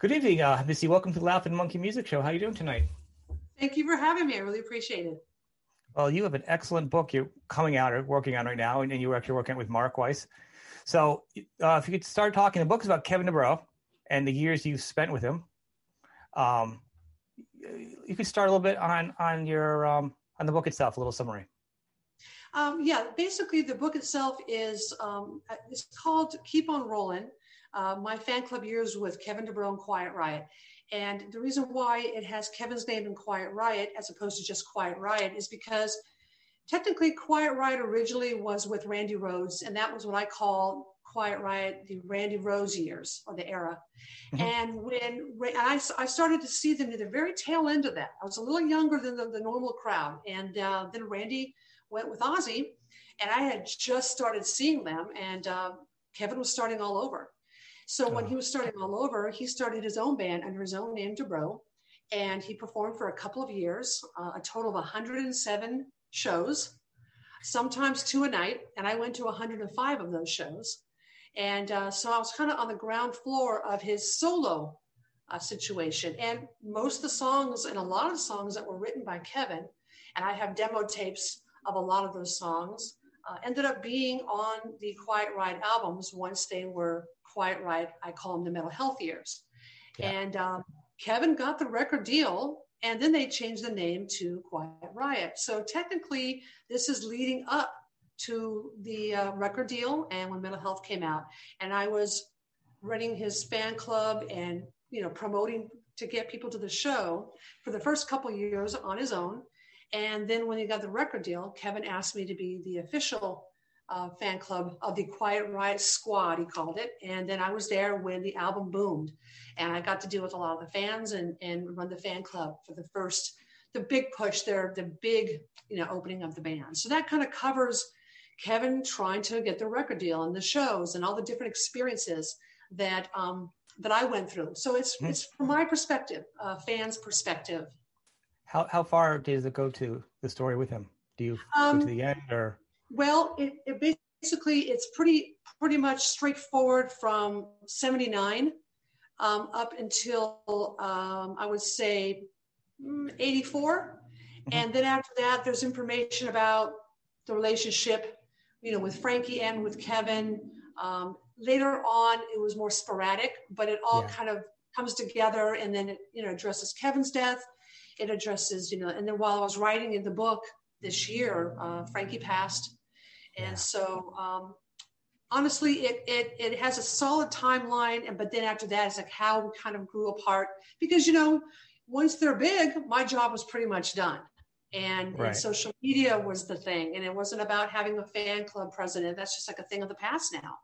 Good evening, uh, Missy. Welcome to the Laughing Monkey Music Show. How are you doing tonight? Thank you for having me. I really appreciate it. Well, you have an excellent book you're coming out or working on right now, and, and you're actually working with Mark Weiss. So, uh, if you could start talking, the book is about Kevin DuBrow and the years you've spent with him. Um, you could start a little bit on on your um, on the book itself, a little summary. Um, yeah, basically, the book itself is um, it's called "Keep on Rolling." Uh, my fan club years with Kevin DuBrow and Quiet Riot. And the reason why it has Kevin's name in Quiet Riot as opposed to just Quiet Riot is because technically Quiet Riot originally was with Randy Rhoads, and that was what I call Quiet Riot, the Randy Rhoads years or the era. Mm-hmm. And when and I, I started to see them at the very tail end of that, I was a little younger than the, the normal crowd. And uh, then Randy went with Ozzy, and I had just started seeing them, and uh, Kevin was starting all over. So when he was starting all over, he started his own band under his own name, DuBrow, and he performed for a couple of years, uh, a total of 107 shows, sometimes two a night, and I went to 105 of those shows. And uh, so I was kind of on the ground floor of his solo uh, situation. And most of the songs and a lot of the songs that were written by Kevin, and I have demo tapes of a lot of those songs, uh, ended up being on the Quiet Riot albums once they were Quiet Riot. I call them the Metal Health years. Yeah. And um, Kevin got the record deal, and then they changed the name to Quiet Riot. So technically, this is leading up to the uh, record deal and when Metal Health came out. And I was running his fan club and you know promoting to get people to the show for the first couple years on his own. And then when he got the record deal, Kevin asked me to be the official uh, fan club of the Quiet Riot Squad, he called it. And then I was there when the album boomed. And I got to deal with a lot of the fans and, and run the fan club for the first, the big push there, the big, you know, opening of the band. So that kind of covers Kevin trying to get the record deal and the shows and all the different experiences that um, that I went through. So it's mm-hmm. it's from my perspective, uh, fans' perspective. How how far does it go to the story with him? Do you um, go to the end or? Well, it, it basically it's pretty pretty much straightforward from 79 um, up until um, I would say mm, 84. Mm-hmm. And then after that, there's information about the relationship, you know, with Frankie and with Kevin. Um, later on, it was more sporadic, but it all yeah. kind of comes together and then it, you know, addresses Kevin's death. It addresses, you know, and then while I was writing in the book this year, uh, Frankie passed. And so, um, honestly, it, it, it has a solid timeline. And, but then after that, it's like how we kind of grew apart because, you know, once they're big, my job was pretty much done. And, right. and, social media was the thing. And it wasn't about having a fan club president. That's just like a thing of the past now.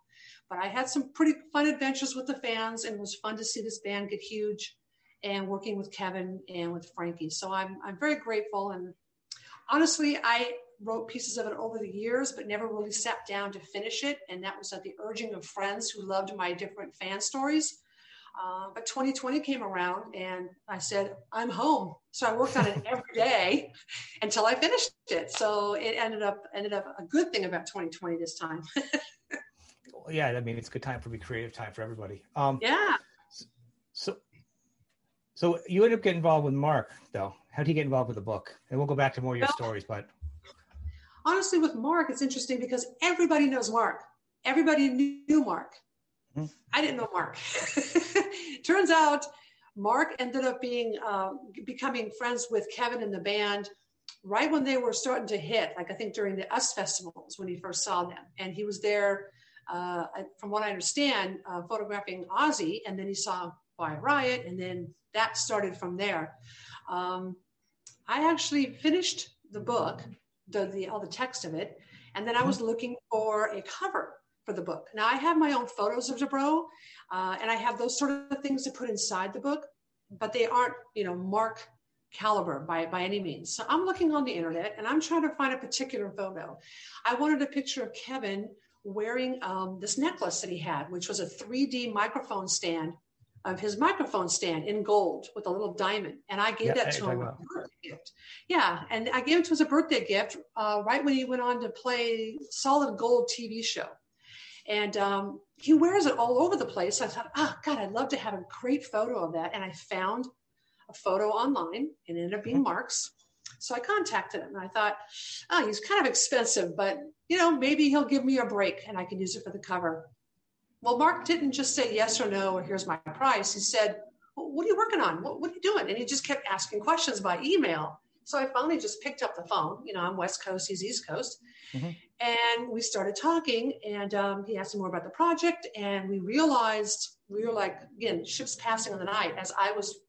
But I had some pretty fun adventures with the fans, and it was fun to see this band get huge and working with Kevin and with Frankie. So I'm, I'm very grateful. And honestly, I, wrote pieces of it over the years, but never really sat down to finish it. And that was at the urging of friends who loved my different fan stories. Uh, but 2020 came around and I said, I'm home. So I worked on it every day until I finished it. So it ended up ended up a good thing about 2020 this time. yeah, I mean it's a good time for me, creative time for everybody. Um, yeah. So, so you ended up getting involved with Mark, though. How did he get involved with the book? And we'll go back to more of your well, stories, but honestly, with Mark, it's interesting because everybody knows Mark. Everybody knew Mark. Mm-hmm. I didn't know Mark. Turns out, Mark ended up being uh, becoming friends with Kevin and the band right when they were starting to hit. Like I think during the US festivals when he first saw them, and he was there. Uh, from what I understand, uh, photographing Ozzy, and then he saw Quiet Riot, and then that started from there. Um, I actually finished the book the, the all the text of it. And then I was looking for a cover for the book. Now I have my own photos of DuBrow, uh, and I have those sort of things to put inside the book, but they aren't, you know, Mark caliber by by any means. So I'm looking on the internet and I'm trying to find a particular photo. I wanted a picture of Kevin wearing um, this necklace that he had, which was a 3D microphone stand of his microphone stand in gold with a little diamond. And I gave yeah, that to him as a birthday gift. Yeah. And I gave it to him as a birthday gift uh, right when he went on to play Solid Gold TV show. And um, he wears it all over the place. I thought, oh, God, I'd love to have a great photo of that. And I found a photo online and it ended up being mm-hmm. Mark's. So I contacted him and I thought, oh, he's kind of expensive, but you know, maybe he'll give me a break and I can use it for the cover. Well, Mark didn't just say yes or no, or here's my price. He said, well, what are you working on? What, what are you doing? And he just kept asking questions by email. So I finally just picked up the phone. You know, I'm West Coast, he's East Coast. Mm-hmm. And we started talking, and um, he asked me more about the project. And we realized we were like, again, ships passing on the night. As I was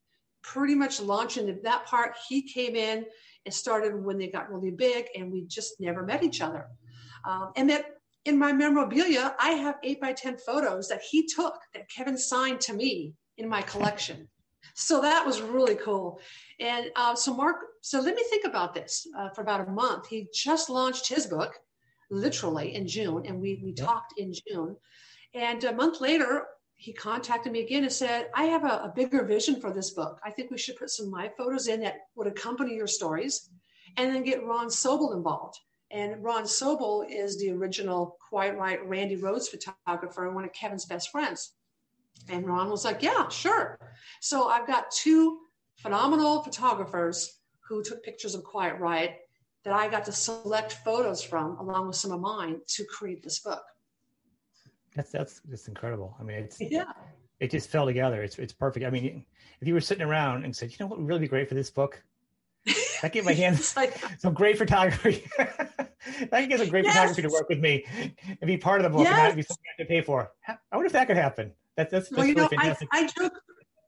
pretty much launching that part, he came in and started when they got really big, and we just never met each other. Um, and that in my memorabilia, I have eight by 10 photos that he took that Kevin signed to me in my collection. So that was really cool. And uh, so, Mark, so let me think about this uh, for about a month. He just launched his book, literally in June, and we, we talked in June. And a month later, he contacted me again and said, I have a, a, bigger vision for this book. I think we should put some of my photos in that would accompany your stories and then get Ron Sobol involved. And Ron Sobol is the original Quiet Riot Randy Rhoads photographer and one of Kevin's best friends. And Ron was like, Yeah, sure. So I've got two phenomenal photographers who took pictures of Quiet Riot that I got to select photos from along with some of mine to create this book. That's that's just incredible. I mean, it's yeah, it just fell together. It's it's perfect. I mean, if you were sitting around and said, you know what would really be great for this book, I get my hands like, some great photography. I can get some great yes. photography to work with me and be part of the book, yes. and that'd be something I have to pay for. I wonder if that could happen. That's that's, well, you know, I, I, joke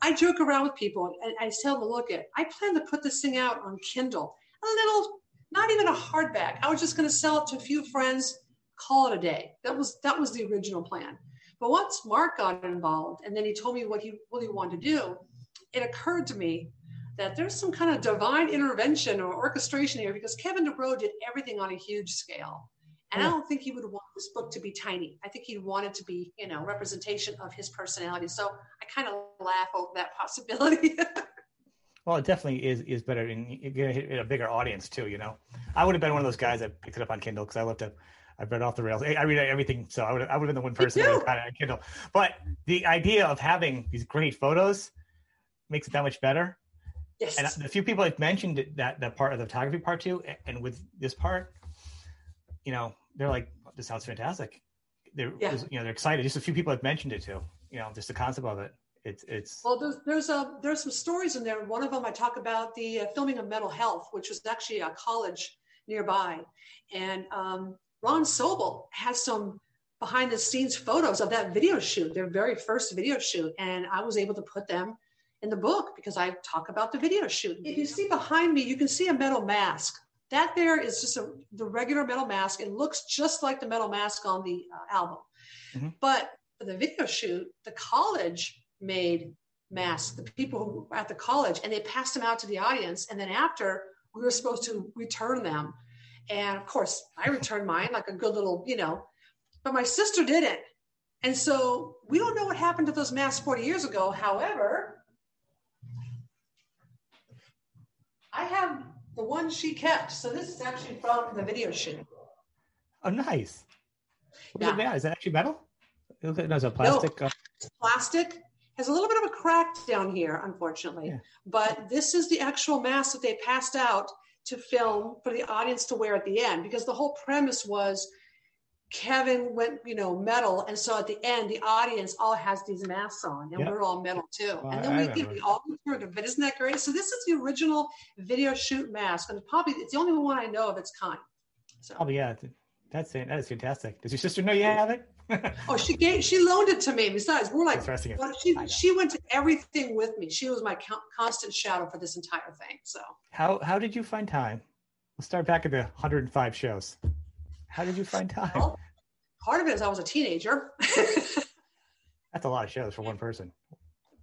I joke around with people and I tell them, look at I plan to put this thing out on Kindle, a little, not even a hardback. I was just going to sell it to a few friends, call it a day. That was that was the original plan. But once Mark got involved and then he told me what he really wanted to do, it occurred to me that there's some kind of divine intervention or orchestration here because Kevin DuBrow did everything on a huge scale. And yeah. I don't think he would want this book to be tiny. I think he wanted to be, you know, representation of his personality. So I kind of laugh over that possibility. well, it definitely is is better in, in a bigger audience too. You know, I would have been one of those guys that picked it up on Kindle because I love to. I've read off the rails. I read everything, so I would I would have been the one person that got it on Kindle. But the idea of having these great photos makes it that much better. Yes. And the few people I've mentioned that that part of the photography part too, and with this part, you know, they're like, "This sounds fantastic." They're yeah. you know they're excited. Just a few people have mentioned it too. You know, just the concept of it. It's it's. Well, there's there's a there's some stories in there. One of them I talk about the uh, filming of Metal Health, which was actually a college nearby, and um, Ron Sobol has some behind the scenes photos of that video shoot, their very first video shoot, and I was able to put them in the book because I talk about the video shoot. If you see behind me, you can see a metal mask. That there is just a, the regular metal mask. It looks just like the metal mask on the uh, album. Mm-hmm. But for the video shoot, the college made masks, the people who were at the college, and they passed them out to the audience. And then after, we were supposed to return them. And of course, I returned mine like a good little, you know, but my sister didn't. And so we don't know what happened to those masks 40 years ago. However, I have the one she kept. So this is actually from the video shoot. Oh, nice. What yeah. is, it, is that actually metal? No, it's a plastic. No, uh... plastic. Has a little bit of a crack down here, unfortunately. Yeah. But this is the actual mask that they passed out to film for the audience to wear at the end because the whole premise was Kevin went, you know, metal, and so at the end, the audience all has these masks on, and yep. we're all metal too. Well, and then I we get the alternative. But isn't that great? So this is the original video shoot mask, and probably it's the only one I know of its kind. So. Oh yeah, that's it. That is fantastic. Does your sister know you have it? oh, she gave she loaned it to me. Besides, we're like well, she she went to everything with me. She was my constant shadow for this entire thing. So how how did you find time? Let's start back at the 105 shows. How did you find time? Well, part of it is I was a teenager. That's a lot of shows for one person.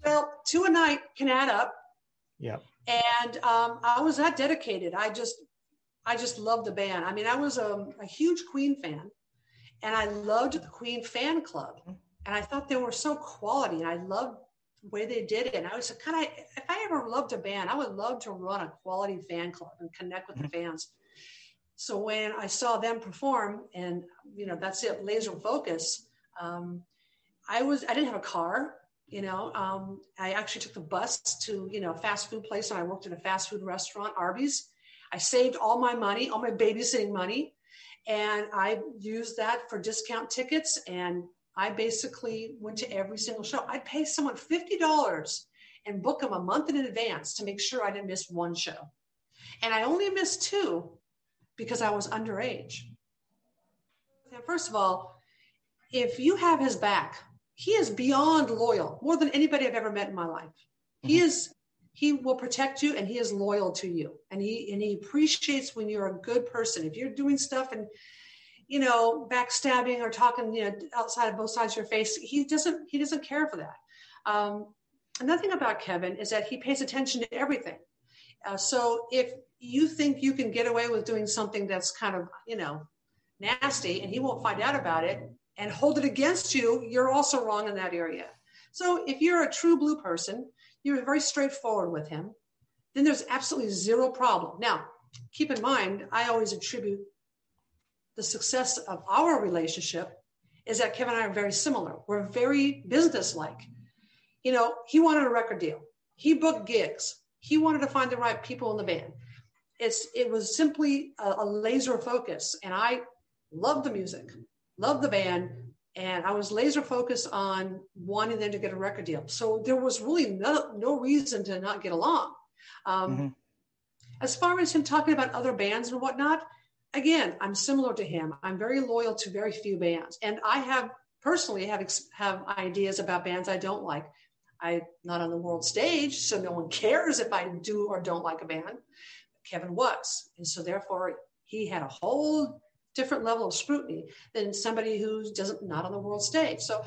Well, two a night can add up. Yeah. And um, I was that dedicated. I just, I just loved the band. I mean, I was a, a huge Queen fan, and I loved the Queen fan club. And I thought they were so quality, and I loved the way they did it. And I was like, kind of, if I ever loved a band, I would love to run a quality fan club and connect with the mm-hmm. fans. So when I saw them perform, and you know that's it, laser focus, Um, I was I didn't have a car. You know, um, I actually took the bus to you know fast food place, and I worked in a fast food restaurant, Arby's. I saved all my money, all my babysitting money, and I used that for discount tickets. And I basically went to every single show. I'd pay someone fifty dollars and book them a month in advance to make sure I didn't miss one show. And I only missed two because I was underage. First of all, if you have his back, he is beyond loyal, more than anybody I've ever met in my life. Mm-hmm. He is he will protect you and he is loyal to you. And he and he appreciates when you're a good person. If you're doing stuff and you know, backstabbing or talking, you know, outside of both sides of your face, he doesn't he doesn't care for that. Um, another thing about Kevin is that he pays attention to everything. Uh, so if you think you can get away with doing something that's kind of, you know, nasty and he won't find out about it and hold it against you, you're also wrong in that area. So if you're a true blue person, you're very straightforward with him, then there's absolutely zero problem. Now, keep in mind, I always attribute the success of our relationship is that Kevin and I are very similar. We're very businesslike. You know, he wanted a record deal. He booked gigs. He wanted to find the right people in the band. It's it was simply a, a laser focus, and I loved the music, loved the band, and I was laser focused on wanting them to get a record deal. So there was really no no reason to not get along. Um, mm-hmm. As far as him talking about other bands and whatnot, again, I'm similar to him. I'm very loyal to very few bands, and I have personally have have ideas about bands I don't like. I'm not on the world stage, so no one cares if I do or don't like a band. Kevin was. And so therefore he had a whole different level of scrutiny than somebody who doesn't not on the world stage. So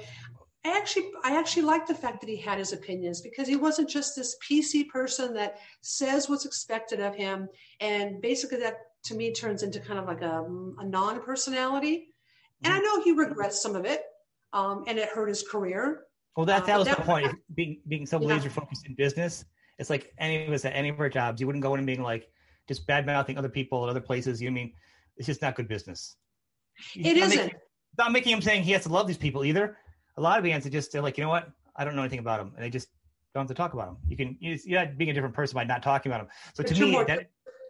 I actually I actually like the fact that he had his opinions because he wasn't just this PC person that says what's expected of him and basically that to me turns into kind of like a, a non-personality. And I know he regrets some of it, um, and it hurt his career. Well, that, that uh, was that, the point. being being so yeah. laser focused in business, it's like any of us at any of our jobs, you wouldn't go in and being like just bad mouthing other people at other places. You mean it's just not good business. It not isn't. Making, not making him saying he has to love these people either. A lot of bands are just they're like, you know what? I don't know anything about them, and they just don't have to talk about them. You can you're not being a different person by not talking about them. So but to me, more, that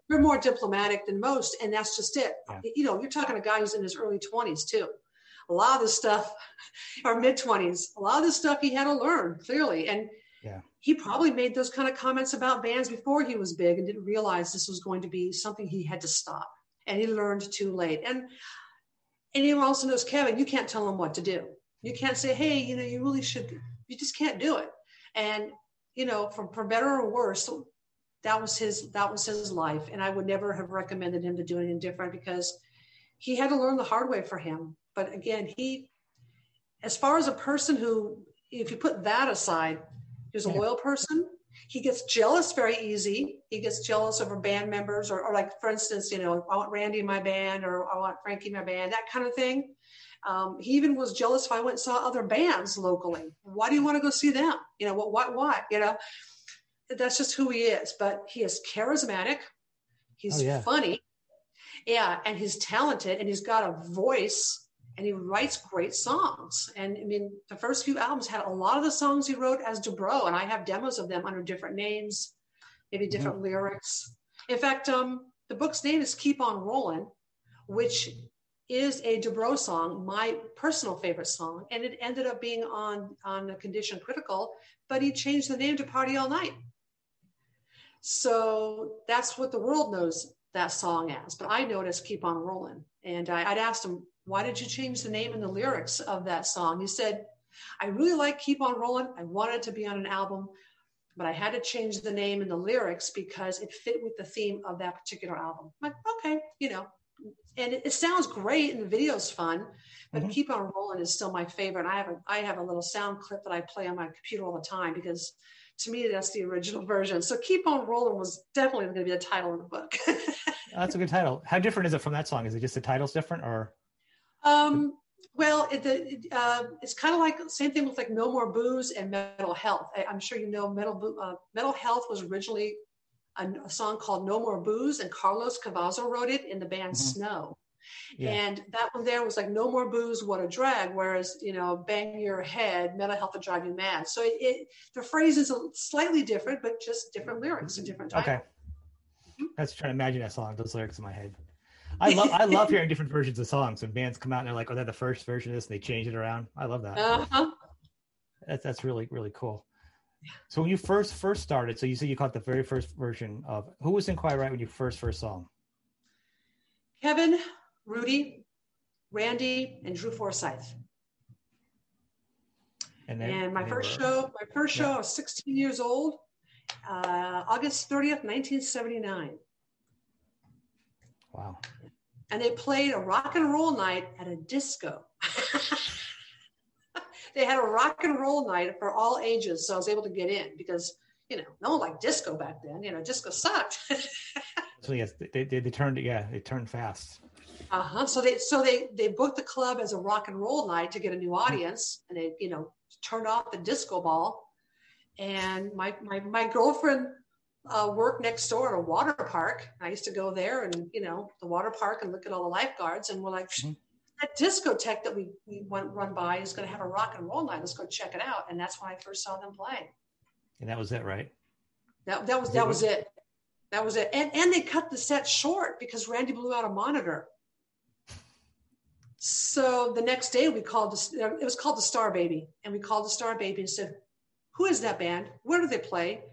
you're more diplomatic than most, and that's just it. Yeah. You know, you're talking to a guy who's in his early 20s too a lot of this stuff, or mid 20s, a lot of this stuff he had to learn clearly. And. He probably made those kind of comments about bands before he was big and didn't realize this was going to be something he had to stop. And he learned too late. And anyone also knows Kevin, you can't tell him what to do. You can't say, hey, you know, you really should, you just can't do it. And, you know, for, for better or worse, that was his that was his life and i would never have recommended him to do anything different because he had to learn the hard way for him but again, he, as far as a person who, if you put that aside, he's a loyal person. He gets jealous very easy. He gets jealous over band members, or, or like, for instance, you know, I want Randy in my band, or I want Frankie in my band, that kind of thing. Um, he even was jealous if I went and saw other bands locally. Why do you want to go see them? You know, what, what, what? You know, that's just who he is. But he is charismatic. He's oh, yeah. funny. Yeah, and he's talented, and he's got a voice and he writes great songs. And I mean, the first few albums had a lot of the songs he wrote as Dubrow, and I have demos of them under different names, maybe mm-hmm. different mm-hmm. lyrics. In fact, um, the book's name is Keep On Rolling, which is a Dubrow song, my personal favorite song, and it ended up being on on a condition critical, but he changed the name to Party All Night. So that's what the world knows that song as, but I know it as Keep On Rolling. And I, would asked him, why did you change the name and the lyrics of that song? He said, I really like Keep On Rolling. I wanted to be on an album, but I had to change the name and the lyrics because it fit with the theme of that particular album. I'm like, okay, you know, and it, it sounds great and the video's fun, but mm-hmm. Keep On Rolling is still my favorite. I have a I have a little sound clip that I play on my computer all the time because to me that's the original version. So Keep On Rolling was definitely going to be the title of the book. that's a good title. How different is it from that song? Is it just the title's different or? Um, well, it, the, uh, it's kind of like same thing with like No More Booze and Metal Health. I, am sure you know mental uh, Metal Health was originally a, a, song called No More Booze, and Carlos Cavazo wrote it in the band mm-hmm. Snow. Yeah. And that one there was like no more booze, what a drag. Whereas, you know, bang your head, metal health will drive you mad. So it, it the phrase is slightly different, but just different lyrics and different title. Okay. Mm-hmm. I was trying to imagine that song, those lyrics in my head. I love I love hearing different versions of songs when bands come out and they're like, oh, they're the first version of this and they change it around. I love that. Uh-huh. That's that's really, really cool. So when you first first started, so you said you caught the very first version of who was in Quiet Riot when you first first saw him? Kevin, Rudy, Randy, and Drew Forsyth. And, then, and my first were, show, my first show, yeah. I was 16 years old, uh, August 30th, 1979. Wow. And they played a rock and roll night at a disco. they had a rock and roll night for all ages. So I was able to get in because, you know, no one liked disco back then. You know, disco sucked. so yes, they, they, they turned, yeah, they turned fast. Uh-huh. So they so they they booked the club as a rock and roll night to get a new audience, and they you know turned off the disco ball. And my my my girlfriend uh, worked next door at a water park. I used to go there and you know the water park and look at all the lifeguards, and we're like. Mm-hmm. That discotheque that we, we went run by is going to have a rock and roll night. Let's go check it out. And that's when I first saw them play. And that was it, right? That, that was that was it. That was it. And and they cut the set short because Randy blew out a monitor. So the next day we called, it was called the Star Baby. And we called the Star Baby and said, who is that band? Where do they play?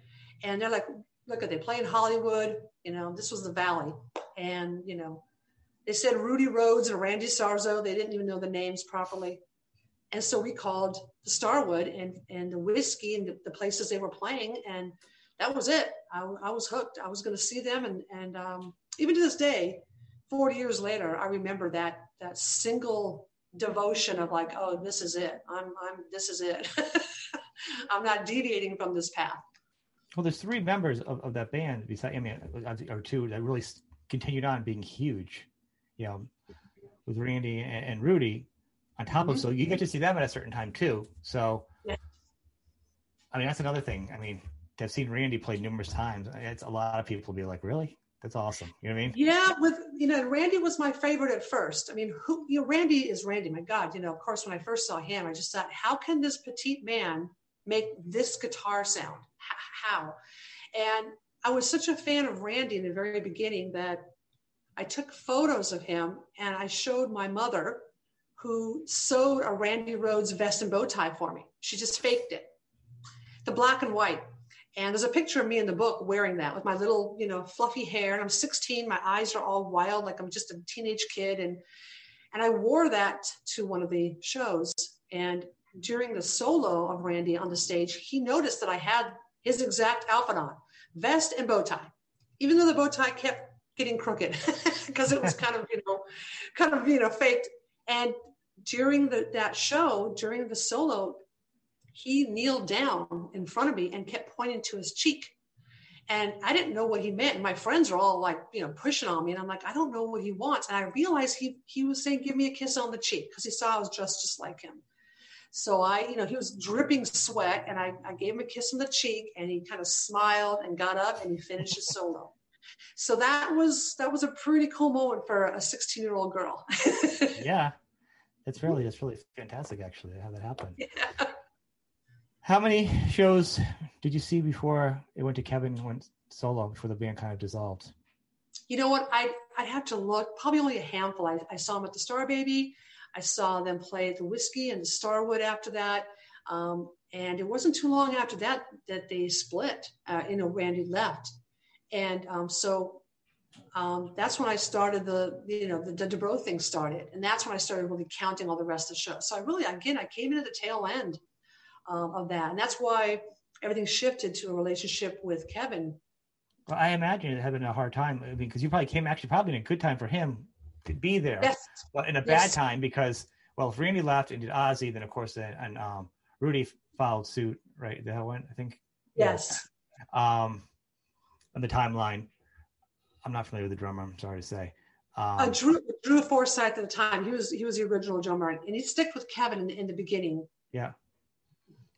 And they're like, look, at they play in Hollywood. You know, this was the Valley. And, you know, they said Rudy Rhodes and Randy Sarzo. They didn't even know the names properly. And so we called the Starwood and, and the Whisky and the, the places they were playing. And that was it. I, I was hooked. I was going to see them. And, and um, even to this day, 40 years later, I remember that that single devotion of like, oh, this is it. I'm I'm this is it. I'm not deviating from this path. Well, there's three members of, of that band besides I mean or two that really continued on being huge. You know, with Randy and, and Rudy on top mm-hmm. of so you get to see them at a certain time too. So yeah. I mean that's another thing. I mean, I've seen Randy play numerous times. It's a lot of people be like, really? That's awesome. You know what I mean? Yeah, with you know, Randy was my favorite at first. I mean, who you know, Randy is Randy. My God, you know, of course, when I first saw him, I just thought, how can this petite man make this guitar sound? How? And I was such a fan of Randy in the very beginning that I took photos of him and I showed my mother, who sewed a Randy Rhoads vest and bow tie for me. She just faked it, the black and white. And there's a picture of me in the book wearing that with my little, you know, fluffy hair. And I'm 16. My eyes are all wild, like I'm just a teenage kid. And and I wore that to one of the shows. And during the solo of Randy on the stage, he noticed that I had his exact outfit on, vest and bow tie, even though the bow tie kept getting crooked because it was kind of, you know, kind of, you know, faked. And during the, that show, during the solo, he kneeled down in front of me and kept pointing to his cheek. And I didn't know what he meant. And my friends are all like, you know, pushing on me. And I'm like, I don't know what he wants. And I realized he he was saying, give me a kiss on the cheek because he saw I was dressed just like him. So I, you know, he was dripping sweat and I, I gave him a kiss on the cheek and he kind of smiled and got up and he finished his solo. So that was that was a pretty cool moment for a 16 year old girl. yeah. It's really it's really fantastic actually to have that happen. Yeah. How many shows did you see before it went to Kevin went solo before the band kind of dissolved? You know what? I I'd have to look. Probably only a handful. I, I saw him at the Star Baby. I saw them play at the Whisky and the Starwood after that. Um, and it wasn't too long after that that they split. Uh, you know, Randy left, and um, so um, that's when I started the you know the, the Dubrow thing started, and that's when I started really counting all the rest of the shows. So I really again I came in at the tail end um, of that. And that's why everything shifted to a relationship with Kevin. Well, I imagine it had been a hard time. I mean, because you probably came actually probably in a good time for him to be there, yes. but in a yes. bad time because well, if Randy left and did Ozzy, then of course then and um, Rudy followed suit, right? That went, I think. Yes. Um, on the timeline, I'm not familiar with the drummer. I'm sorry to say. Um, uh, Drew Drew Forsyth at the time. He was he was the original drummer, and he stuck with Kevin in, in the beginning. Yeah.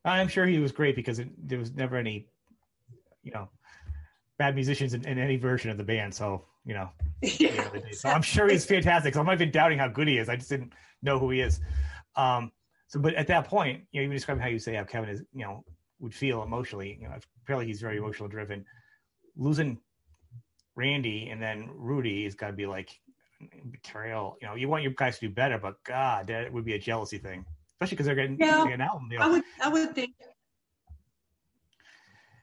I'm sure he was great because it, there was never any, you know, bad musicians in, in any version of the band. So you know, yeah, so I'm sure he's fantastic. So I'm not even doubting how good he is. I just didn't know who he is. Um, so, but at that point, you know, even describing how you say how Kevin is, you know, would feel emotionally. You know, apparently he's very emotional driven. Losing Randy and then Rudy is got to be like betrayal. You know, you want your guys to do better, but God, that would be a jealousy thing, especially because they're getting, yeah, an album deal. I would, I would think.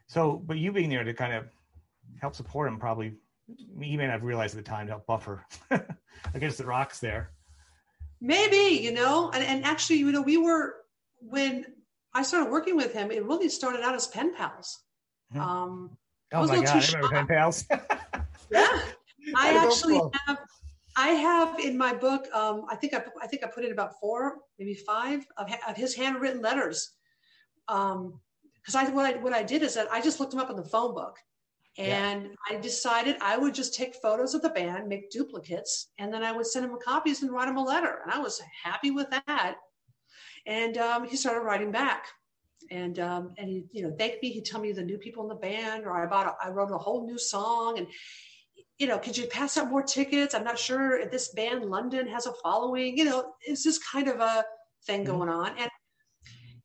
So, but you being there to kind of help support him, probably you may not have realized at the time to help buffer against the rocks there. Maybe you know, and, and actually, you know, we were when I started working with him. It really started out as pen pals. Mhm. Um, Oh my God, I remember pen pals. yeah, I actually have. I have in my book. Um, I think I, I think I put in about four, maybe five of, of his handwritten letters. Um, because I what I what I did is that I just looked him up in the phone book, Yeah. and I decided I would just take photos of the band, make duplicates, and then I would send him copies and write him a letter, and I was happy with that. And um, he started writing back, and um, and he you know thanked me. He'd tell me the new people in the band, or I bought a, I wrote a whole new song, and you know, could you pass out more tickets? I'm not sure if this band London has a following. You know, it's just kind of a thing Mhm. going on, and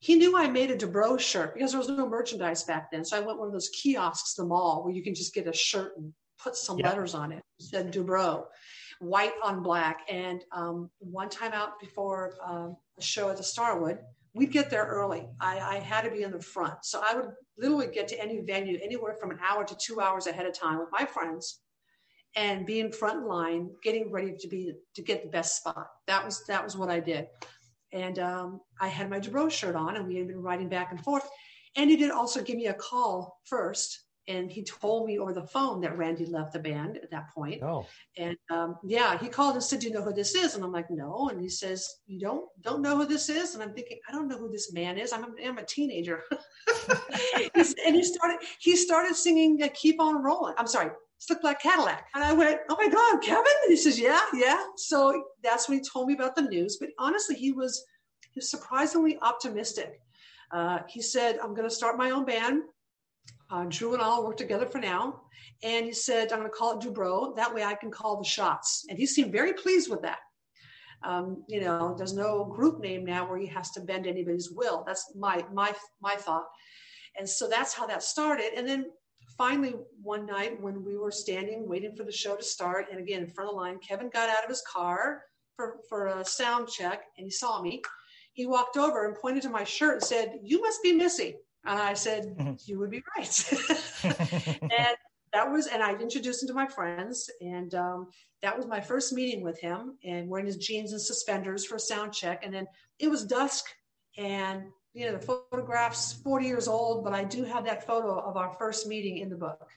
he knew I made a Dubrow shirt because there was no merchandise back then. So I went one of those kiosks in the mall where you can just get a shirt and put some Yeah. letters on it. It said Dubrow, white on black. And um, one time out before um, a show at the Starwood, we'd get there early. I, I had to be in the front. So I would literally get to any venue anywhere from an hour to two hours ahead of time with my friends and be in front line getting ready to be to get the best spot that was that was what i did and um, i had my Dubrow shirt on and we had been riding back and forth and he did also give me a call first and he told me over the phone that randy left the band at that point oh, and um, yeah, he called and said, "Do you know who this is?" And I'm like, "No." And he says, "You don't don't know who this is?" And I'm thinking, "I don't know who this man is. I'm a, I'm a teenager." And he started he started singing uh, "Keep on Rolling." I'm sorry, "Slick Black Cadillac," and I went, "Oh my God, Kevin!" And he says, "Yeah, yeah." So that's when he told me about the news. But honestly, he was he was surprisingly optimistic. Uh, he said, "I'm going to start my own band." Uh, Drew and I'll work together for now. And he said, I'm going to call it Dubrow. That way I can call the shots. And he seemed very pleased with that. Um, you know, there's no group name now where he has to bend anybody's will. That's my my my thought. And so that's how that started. And then finally one night when we were standing waiting for the show to start, and again in front of the line, Kevin got out of his car for, for a sound check and he saw me. He walked over and pointed to my shirt and said, You must be Missy. And I said, Mhm. You would be right. and that was and i introduced him to my friends and um, that was my first meeting with him and wearing his jeans and suspenders for a sound check and then it was dusk and you know the photographs 40 years old but i do have that photo of our first meeting in the book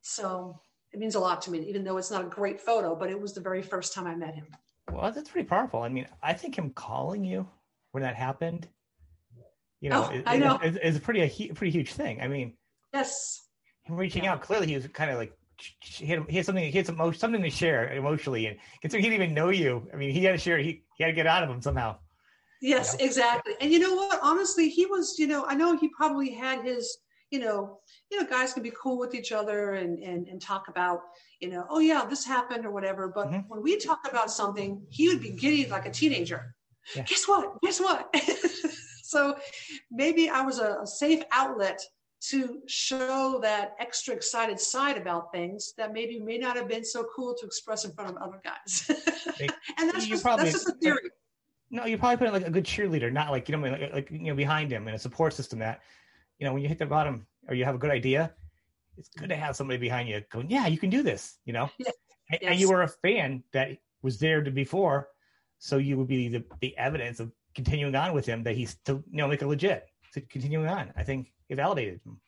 so it means a lot to me even though it's not a great photo but it was the very first time i met him well, that's pretty powerful. I mean, I think him calling you when that happened, you know, Oh, is, I know. is, is a pretty a pretty huge thing. I mean, yes him reaching Yeah. out clearly he was kind of like he had, he had something he had some something to share emotionally and considering he didn't even know you i mean he had to share he, he had to get out of him somehow Yes, Yeah. exactly. And you know what? Honestly, he was, you know, I know he probably had his, you know, you know, guys can be cool with each other and and, and talk about, you know, oh yeah, this happened or whatever. But Mhm. when we talk about something, he would be giddy like a teenager. Yeah. Guess what? Guess what? so maybe I was a, a safe outlet to show that extra excited side about things that maybe may not have been so cool to express in front of other guys. And that's just, probably- that's just a theory. No you probably put in like a good cheerleader not like you know like, like you know behind him and a support system that you know when you hit the bottom or you have a good idea it's good to have somebody behind you going yeah you can do this you know Yes. and, and you were a fan that was there to before so you would be the, the evidence of continuing on with him that he's still you know make a legit to continuing on i think it validated him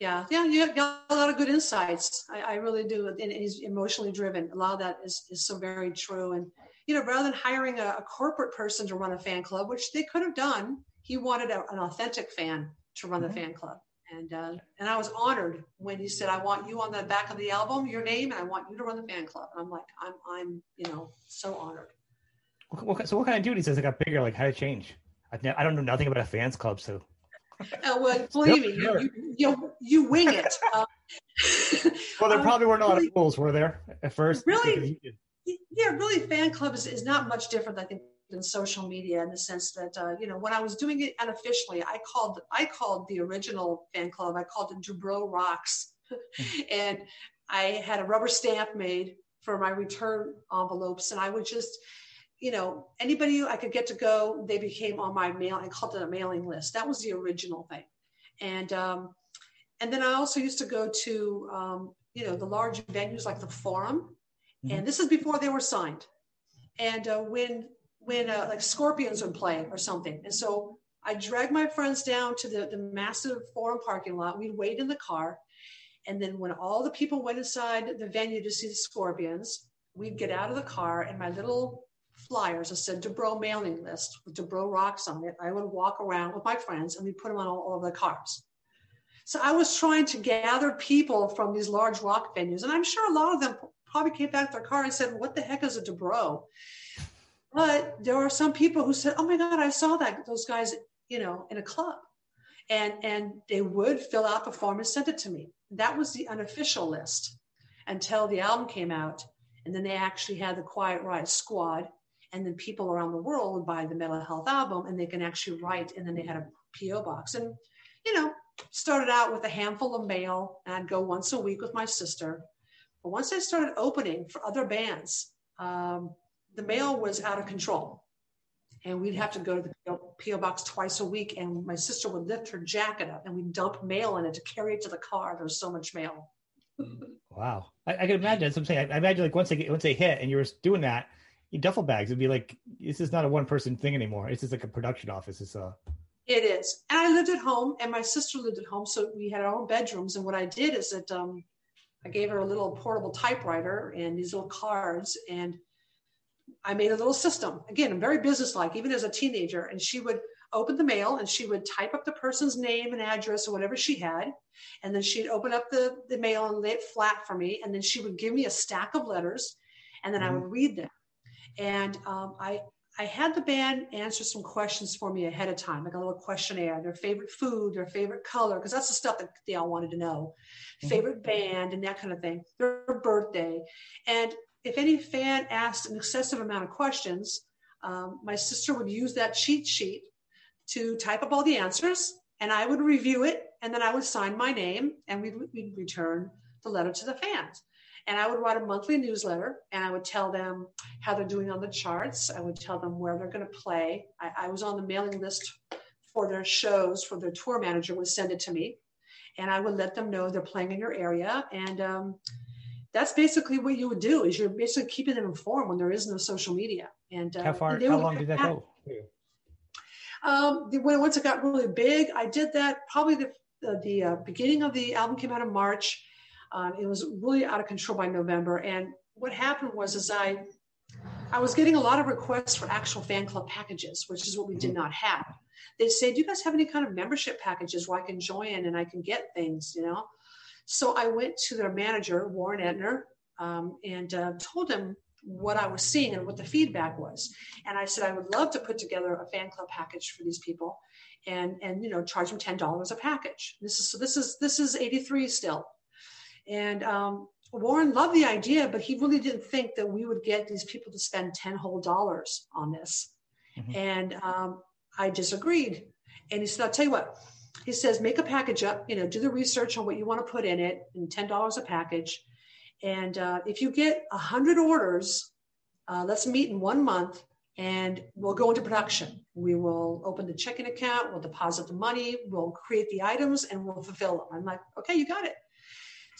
Yeah, yeah, you have got a lot of good insights. I, I really do. And he's emotionally driven. A lot of that is, is so very true. And, you know, rather than hiring a, a corporate person to run a fan club, which they could have done, he wanted a, an authentic fan to run Mhm. the fan club. And uh, and I was honored when he said, "I want you on the back of the album, your name, and I want you to run the fan club." And I'm like, I'm I'm you know so honored. What, what, so what kind of duties as it got bigger? Like how to change? I, I don't know nothing about a fans club, so Uh, well, believe me, Sure. you, you, you, you wing it. Uh, well, there um, probably weren't a lot of rules, were there, at first? Really? Yeah, really, fan club is, not much different, I think, than social media in the sense that uh, you know when I was doing it unofficially, I called I called the original fan club. I called it Dubrow Rocks, and I had a rubber stamp made for my return envelopes, and I would just you know, anybody I could get to go, they became on my mail. I called it a mailing list. That was the original thing. And um, and then I also used to go to um, you know the large venues like the Forum, mm-hmm. and this is before they were signed. And uh, when when uh, like Scorpions would play or something, and so I dragged my friends down to the, the massive Forum parking lot. We'd wait in the car, and then when all the people went inside the venue to see the Scorpions, we'd get out of the car, and my little flyers that said Dubrow mailing list with Dubrow rocks on it. I would walk around with my friends and we put them on all, all the cars. So I was trying to gather people from these large rock venues. And I'm sure a lot of them probably came back to their car and said, What the heck is a Dubrow? But there were some people who said, Oh my God, I saw that those guys, you know, in a club. And and they would fill out the form and send it to me. That was the unofficial list until the album came out. And then they actually had the Quiet Riot Squad and then people around the world would buy the Metal Health album and they can actually write and then they had a po box and you know started out with a handful of mail and i'd go once a week with my sister but once i started opening for other bands um, the mail was out of control and we'd have to go to the PO box twice a week. And my sister would lift her jacket up and we'd dump mail in it to carry it to the car. There was so much mail. wow, I, I, can imagine. That's what I'm saying. I, I imagine like once they get, once they hit and you were doing that, duffel bags. It'd be like this is not a one person thing anymore. It's just like a production office. It's a it is. And I lived at home and my sister lived at home. So we had our own bedrooms. And what I did is that um, I gave her a little portable typewriter and these little cards. And I made a little system. Again, I'm very businesslike, even as a teenager. And she would open the mail and she would type up the person's name and address or whatever she had. And then she'd open up the, the mail and lay it flat for me. And then she would give me a stack of letters and then mm-hmm. I would read them. And um, I, I had the band answer some questions for me ahead of time, like a little questionnaire, their favorite food, their favorite color, because that's the stuff that they all wanted to know, mm-hmm. favorite band, and that kind of thing, their birthday. And if any fan asked an excessive amount of questions, um, my sister would use that cheat sheet to type up all the answers, and I would review it, and then I would sign my name, and we'd, we'd return the letter to the fans. And I would write a monthly newsletter and I would tell them how they're doing on the charts. I would tell them where they're going to play. I, I was on the mailing list for their shows, for their tour manager would send it to me. And I would let them know they're playing in your area. And um, that's basically what you would do is you're basically keeping them informed when there is no social media. And uh, how far, how long did that go? Um, when once it got really big, I did that probably the the, the uh, beginning of the album came out in March. Um, it was really out of control by November. And what happened was, is I, I was getting a lot of requests for actual fan club packages, which is what we did mm-hmm. not have. They say, "Do you guys have any kind of membership packages where I can join and I can get things?" You know. So I went to their manager, Warren Entner, um, and uh, told him what I was seeing and what the feedback was. And I said I would love to put together a fan club package for these people, and and you know charge them ten dollars a package. This is so this is this is eighty three still, and um, Warren loved the idea, but he really didn't think that we would get these people to spend 10 whole dollars on this. Mm-hmm. And um, I disagreed. And he said, I'll tell you what, he says, make a package up, you know, do the research on what you want to put in it and $10 a package. And uh, if you get 100 orders, uh, let's meet in one month and we'll go into production. We will open the checking account, we'll deposit the money, we'll create the items, and we'll fulfill them. I'm like, okay, you got it.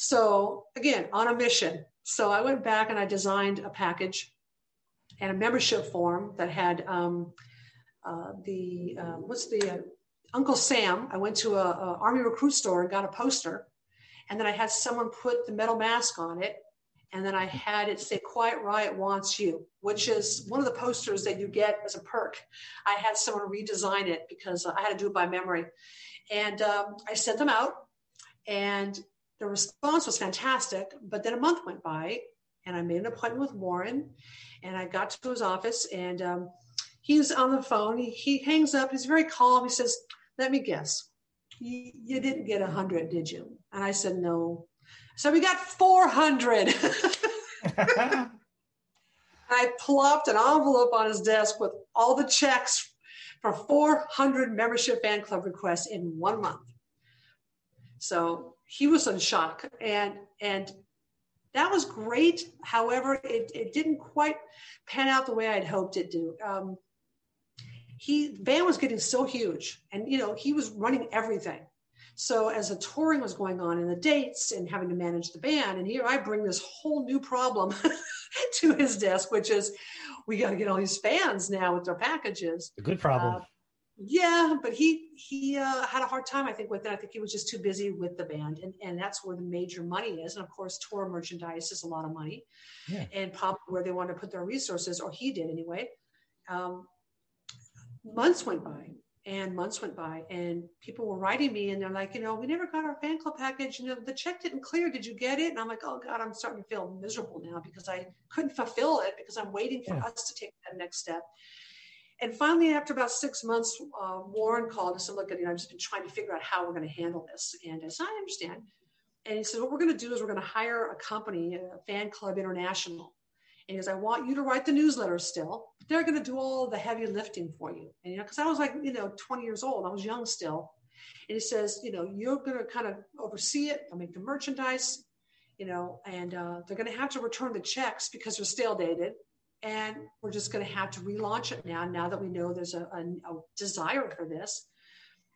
So again, on a mission. So I went back and I designed a package and a membership form that had um, uh, the uh, what's the uh, Uncle Sam. I went to a, a, Army recruit store and got a poster, and then I had someone put the metal mask on it, and then I had it say "Quiet Riot wants you," which is one of the posters that you get as a perk. I had someone redesign it because I had to do it by memory, and um, I sent them out, and the response was fantastic. But then a month went by, and I made an appointment with Warren, and I got to his office, and um, he's on the phone. He, he hangs up. He's very calm. He says, "Let me guess, you, you didn't get a hundred, did you?" And I said, "No." So we got 400. I plopped an envelope on his desk with all the checks for 400 membership fan club requests in one month. So he was in shock, and and that was great. However, it, it didn't quite pan out the way I'd hoped it to. Um, he the band was getting so huge, and you know he was running everything. So as the touring was going on and the dates and having to manage the band, and here I bring this whole new problem to his desk, which is we got to get all these fans now with their packages. A good problem. Uh, yeah, but he he uh, had a hard time, I think, with it. I think he was just too busy with the band, and and that's where the major money is. And of course, tour merchandise is a lot of money, yeah. and probably where they wanted to put their resources, or he did anyway. Um, months went by, and months went by, and people were writing me, and they're like, you know, we never got our fan club package. You know, the check didn't clear. Did you get it? And I'm like, oh God, I'm starting to feel miserable now because I couldn't fulfill it because I'm waiting for yeah. us to take that next step. And finally, after about six months, uh, Warren called and said, Look, you know, I've just been trying to figure out how we're going to handle this. And I said, I understand. And he said, What we're going to do is we're going to hire a company, a Fan Club International. And he goes, I want you to write the newsletter still. They're going to do all the heavy lifting for you. And, you know, because I was like, you know, 20 years old, I was young still. And he says, you know, you're going to kind of oversee it. I'll make the merchandise, you know, and uh, they're going to have to return the checks because they're stale dated and we're just going to have to relaunch it now now that we know there's a, a, a desire for this.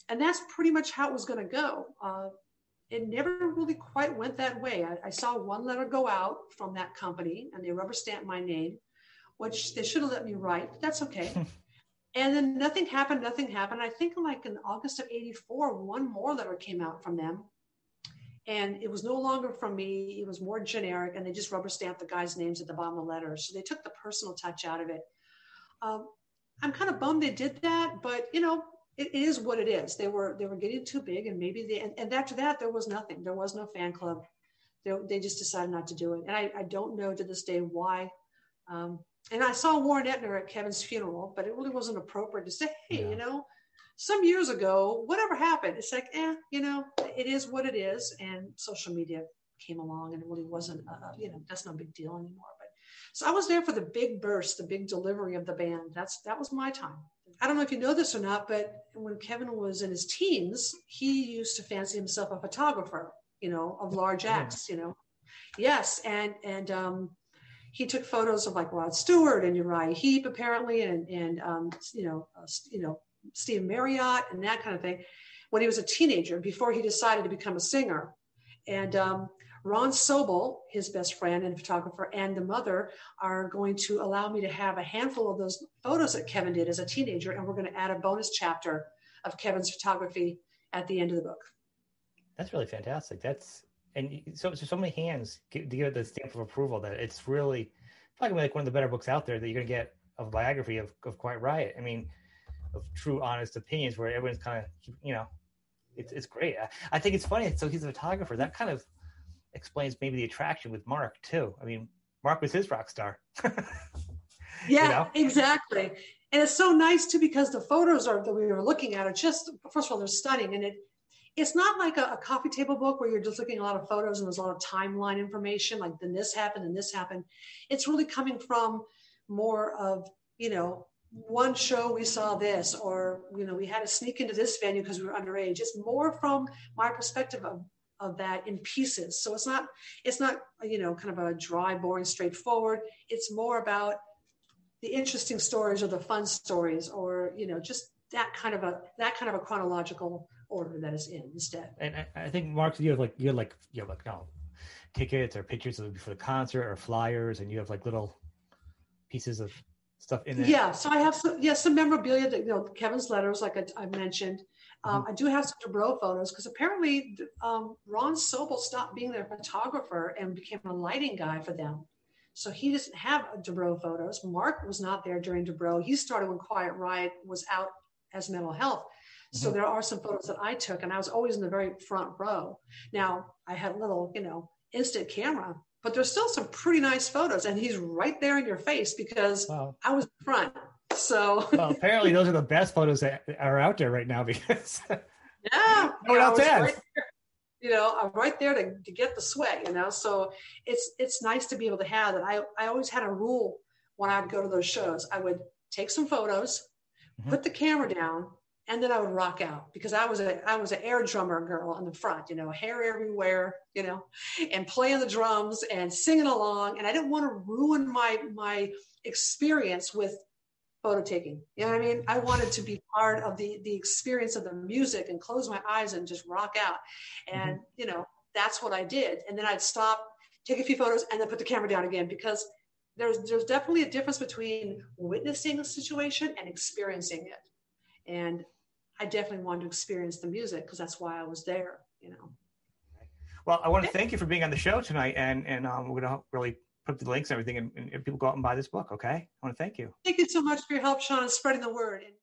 And that's pretty much how it was going to go. Uh, it never really quite went that way. I, I, saw one letter go out from that company and they rubber stamped my name which they should have let me write but that's okay. And then nothing happened nothing happened. I think like in august of 84 one more letter came out from them and it was no longer from me. It was more generic and they just rubber stamped the guys names at the bottom of the letter. So they took the personal touch out of it. Um, i'm kind of bummed they did that but you know it is what it is. They were they were getting too big and maybe they and, and after that there was nothing. There was no fan club. They, they just decided not to do it. And i, I don't know to this day why. Um, and i saw warren Entner at kevin's funeral but it really wasn't appropriate to say hey yeah. you know some years ago, whatever happened, it's like, eh, you know, it is what it is. And social media came along and it really wasn't, uh, you know, that's no big deal anymore. But so I was there for the big burst, the big delivery of the band. That's that was my time. I don't know if you know this or not, but when Kevin was in his teens, he used to fancy himself a photographer, you know, of large acts, you know. Yes, and and um, he took photos of like Rod Stewart and Uriah Heep apparently, and and um, you know, uh, you know, Steve Marriott and that kind of thing when he was a teenager before he decided to become a singer. And um, Ron Sobol, his best friend and photographer, and the mother are going to allow me to have a handful of those photos that Kevin did as a teenager. And we're going to add a bonus chapter of Kevin's photography at the end of the book. That's really fantastic. That's and so so, so many hands to give the stamp of approval that it's really probably like one of the better books out there that you're going to get a biography of, of Quiet Riot. I mean, of true, honest opinions where everyone's kind of, you know, it's it's great. I, I think it's funny. So he's a photographer. That kind of explains maybe the attraction with Mark too. I mean, Mark was his rock star. yeah, you know? exactly. And it's so nice too because the photos are that we were looking at are just first of all they're stunning, and it it's not like a, a, coffee table book where you're just looking at a lot of photos and there's a lot of timeline information like then this happened and this happened. It's really coming from more of you know one show we saw this or you know we had to sneak into this venue because we were underage. It's more from my perspective of, of that in pieces. So it's not it's not you know kind of a dry boring straightforward. It's more about the interesting stories or the fun stories or you know just that kind of a that kind of a chronological order that is in instead. And i, I think mark you have like you have like you have like no tickets or pictures for the concert or flyers and you have like little pieces of stuff in there? Yeah, so I have some, yeah, some memorabilia that, you know, Kevin's letters, like I, I mentioned. Um, mm-hmm. I do have some Dubrow photos because apparently um, Ron Sobol stopped being their photographer and became a lighting guy for them. So he doesn't have Dubrow photos. Mark was not there during Dubrow. He started when Quiet Riot was out as Metal Health. So mm-hmm. there are some photos that I took, and I was always in the very front row. Now I had a little, you know, instant camera, but there's still some pretty nice photos and he's right there in your face because wow. i was in front so well, apparently those are the best photos that are out there right now because yeah no one else has right you know, I'm right there to, to get the sweat, you know. So it's it's nice to be able to have that. I, I always had a rule when I'd go to those shows. I would take some photos, mm-hmm. put the camera down, and then I would rock out because I was a I was an air drummer girl in the front, you know, hair everywhere, you know, and playing the drums and singing along. And I didn't want to ruin my my experience with photo taking. You know what I mean? I wanted to be part of the the experience of the music and close my eyes and just rock out. And mm-hmm. you know, that's what I did. And then I'd stop, take a few photos, and then put the camera down again because there's there's definitely a difference between witnessing a situation and experiencing it. And I definitely wanted to experience the music because that's why I was there, you know. Well, I want to thank you for being on the show tonight, and and um, we're gonna really put the links and everything, and, and people go out and buy this book. Okay, I want to thank you. Thank you so much for your help, Sean, in spreading the word. And-